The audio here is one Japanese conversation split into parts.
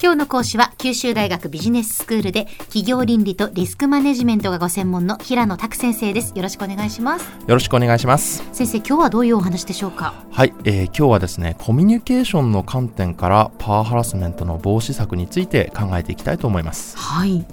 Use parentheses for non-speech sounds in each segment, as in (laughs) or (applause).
今日の講師は九州大学ビジネススクールで企業倫理とリスクマネジメントがご専門の平野拓先生です。よろしくお願いします。よろしくお願いします。先生今日はどういうお話でしょうか？はい、えー今日はですね、コミュニケーションの観点からパワーハラスメントの防止策について考えていきたいと思います。はい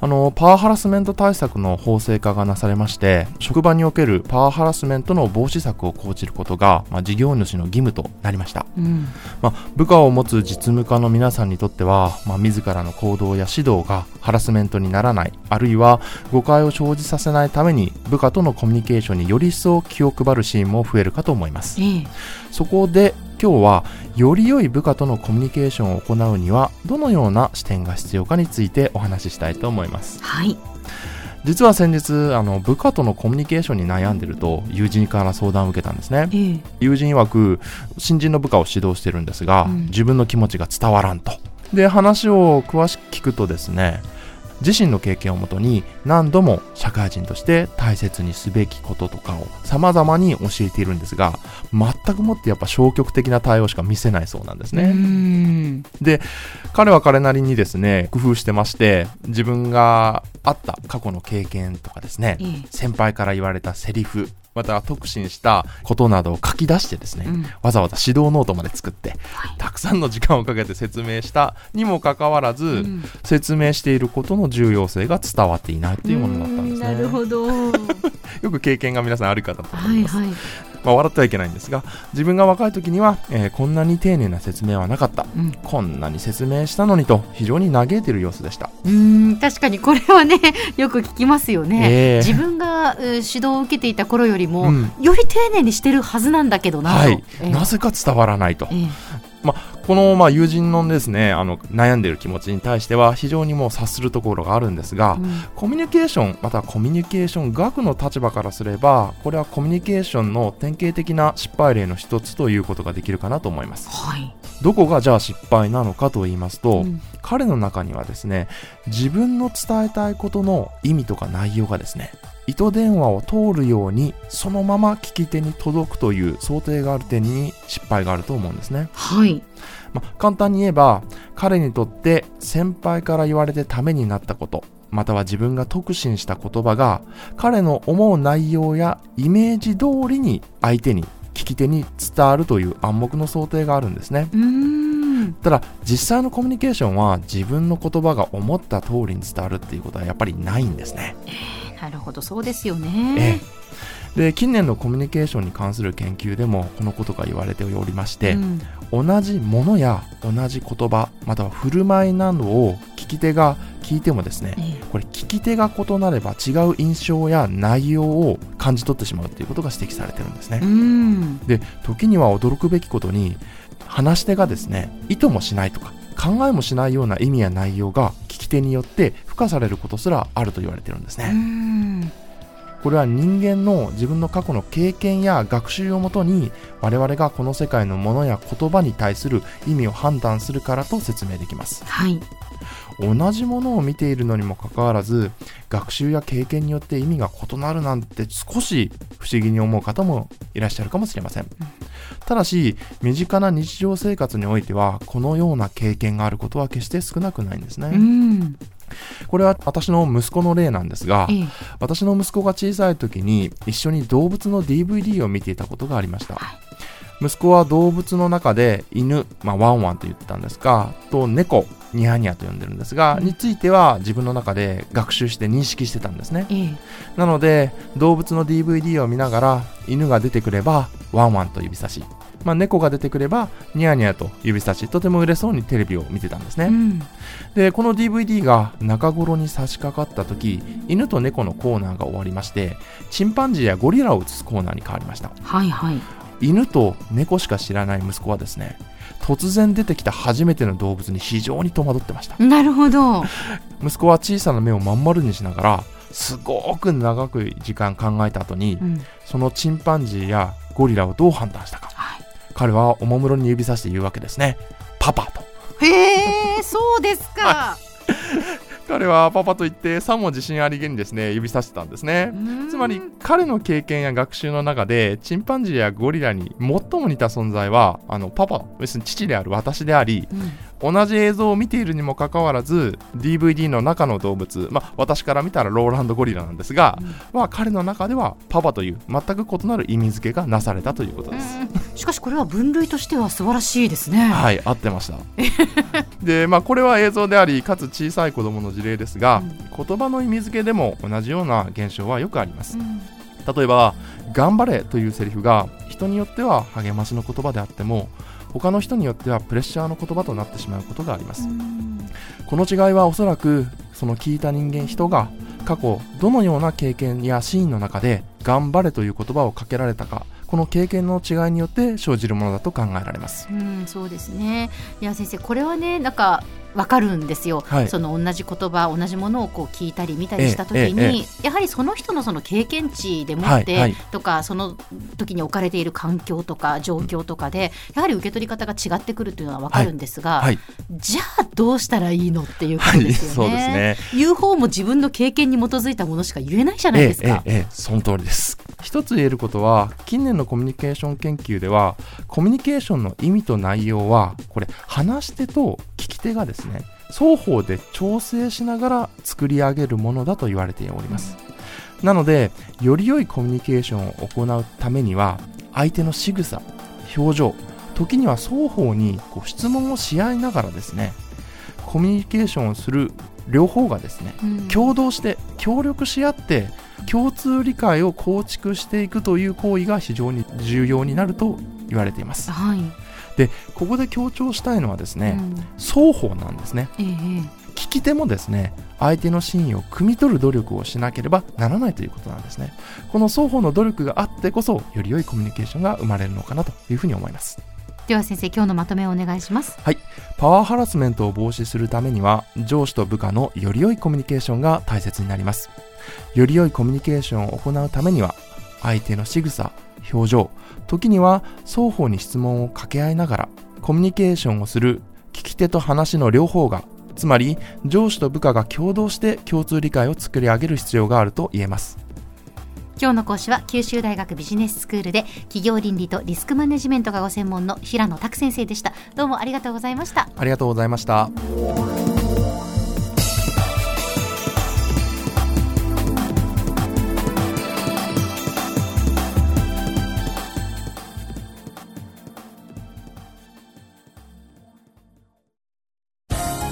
あの、パワーハラスメント対策の法制化がなされまして、職場におけるパワーハラスメントの防止策を講じることが、まあ、事業主の義務となりました。うんまあ、部下を持つ実務家の皆さんにとっては、まあ、自らの行動や指導がハラスメントにならない、あるいは誤解を生じさせないために部下とのコミュニケーションにより一層気を配るシーンも増えるかと思います。ええそこで今日はより良い部下とのコミュニケーションを行うにはどのような視点が必要かについてお話ししたいと思います。はい実は先日あの部下とのコミュニケーションに悩んでると友人から相談を受けたんですね。ええ友人曰く新人の部下を指導してるんですが、うん自分の気持ちが伝わらんとで話を詳しく聞くとですね自身の経験をもとに何度も社会人として大切にすべきこととかを様々に教えているんですが全くもってやっぱ消極的な対応しか見せないそうなんですうね、ん。で彼は彼なりにですね工夫してまして自分があった過去の経験とかですねええ。先輩から言われたセリフまたは特進したことなどを書き出してですね、うん。わざわざ指導ノートまで作って、はい。たくさんの時間をかけて説明したにもかかわらず、うん。説明していることの重要性が伝わっていないというものだったんですね。なるほど。は (laughs) よく経験が皆さんあるかと思います。いはいまあ、笑ってはいけないんですが、自分が若い時には、えーこんなに丁寧な説明はなかった。うん。こんなに説明したのにと非常に嘆いている様子でした。うん確かにこれはね (laughs) よく聞きますよね、ええ。自分がう指導を受けていた頃よりも、うん。より丁寧にしてるはずなんだけどなと、はい、ええ。なぜか伝わらないと。ええこの、まあ、友人のですね、あの、悩んでいる気持ちに対しては、非常にもう察するところがあるんですが、うん。コミュニケーション、またはコミュニケーション学の立場からすれば、これはコミュニケーションの典型的な失敗例の一つということができるかなと思います。はい、どこがじゃあ失敗なのかと言いますと、うん彼の中にはですね、自分の伝えたいことの意味とか内容がですね、糸電話を通るようにそのまま聞き手に届くという想定がある点に失敗があると思うんですね。はい。まあ、簡単に言えば彼にとって先輩から言われてためになったことまたは自分が特進した言葉が彼の思う内容やイメージ通りに相手に聞き手に伝わるという暗黙の想定があるんですね。うーんただ実際のコミュニケーションは自分の言葉が思った通りに伝わるっていうことはやっぱりないんですね。なるほど。そうですよえね。えで近年のコミュニケーションに関する研究でもこのことが言われておりまして、うん。同じものや同じ言葉または振る舞いなどを聞き手が聞いてもですねええ。これ聞き手が異なれば違う印象や内容を感じ取ってしまうということが指摘されてるんですね。う、ん。で時には驚くべきことに話し手がですね意図もしないとか考えもしないような意味や内容が聞き手によって付加されることすらあると言われてるんですうね、ん。これは人間の自分の過去の経験や学習をもとに我々がこの世界のものや言葉に対する意味を判断するからと説明できます。はい同じものを見ているのにもかかわらず学習や経験によって意味が異なるなんて少し不思議に思う方もいらっしゃるかもしれません。ただし身近な日常生活においてはこのような経験があることは決して少なくないんですね、うん。これは私の息子の例なんですがええ。私の息子が小さい時に一緒に動物の DVD を見ていたことがありました、はい息子は動物の中で犬、まあ、ワンワンと言ってたんですがと猫ニャニャと呼んでるんですが、うん。については自分の中で学習して認識してたんですね。ええ。なので動物の DVD を見ながら犬が出てくればワンワンと指差し、まあ、猫が出てくればニャニャと指差し。とても嬉しそうにテレビを見てたんですね、うん。でこの DVD が中頃に差し掛かった時犬と猫のコーナーが終わりましてチンパンジーやゴリラを映すコーナーに変わりました。はいはい犬と猫しか知らない息子はですね突然出てきた初めての動物に非常に戸惑ってました。なるほど。息子は小さな目をまん丸にしながらすごく長く時間考えた後にうん。そのチンパンジーやゴリラをどう判断したか。はい。彼はおもむろに指さして言うわけですね。パパと。へえそうですか彼はパパと言ってさも自信ありげにですね指さしてたんですね。つまり彼の経験や学習の中でチンパンジーやゴリラに最も似た存在はあのパパ要するに父である私であり、うん同じ映像を見ているにもかかわらず DVD の中の動物、まあ、私から見たらローランドゴリラなんですが、まあ、彼の中ではパパという全く異なる意味付けがなされたということです。うんしかしこれは分類としては素晴らしいですね。はい、合ってました。(laughs) で、まあ、これは映像であり、かつ小さい子供の事例ですが、言葉の意味付けでも同じような現象はよくありますう。ん例えば、頑張れというセリフが、人によっては励ましの言葉であっても、他の人によってはプレッシャーの言葉となってしまうことがあります。この違いはおそらく、その聞いた人間人が、過去、どのような経験やシーンの中で、頑張れという言葉をかけられたか、この経験の違いによって生じるものだと考えられます。うん、そうですね。いや先生これはねなんかわかるんですよ、はいその同じ言葉同じものをこう聞いたり見たりした時ええに、えやはりその人のその経験値でもって、はいはいとかその時に置かれている環境とか状況とかでやはり受け取り方が違ってくるというのはわかるんですが、はい。じゃあどうしたらいいのっていうこはい、とですよね。そうですね。言う方も自分の経験に基づいたものしか言えないじゃないですか。その通りです一つ言えることは近年のコミュニケーション研究ではコミュニケーションの意味と内容はこれ話し手と聞き手がですね。双方で調整しながら作り上げるものだと言われております。なのでより良いコミュニケーションを行うためには相手の仕草表情時には双方にこう質問をし合いながらですねコミュニケーションをする両方がですねうん。共同して協力し合って共通理解を構築していくという行為が非常に重要になると言われています。はい、でここで強調したいのはですね、うん。双方なんですね。ええ聞き手もですね相手の真意を汲み取る努力をしなければならないということなんですね。この双方の努力があってこそより良いコミュニケーションが生まれるのかなというふうに思います。では先生今日のまとめをお願いします。パワーハラスメントを防止するためには上司と部下のより良いコミュニケーションが大切になります。より良いコミュニケーションを行うためには相手の仕草表情時には双方に質問を掛け合いながらコミュニケーションをする聞き手と話の両方がつまり上司と部下が共同して共通理解を作り上げる必要があると言えます今日の講師は九州大学ビジネススクールで企業倫理とリスクマネジメントがご専門の平野拓先生でした。どうもありがとうございました。ありがとうございました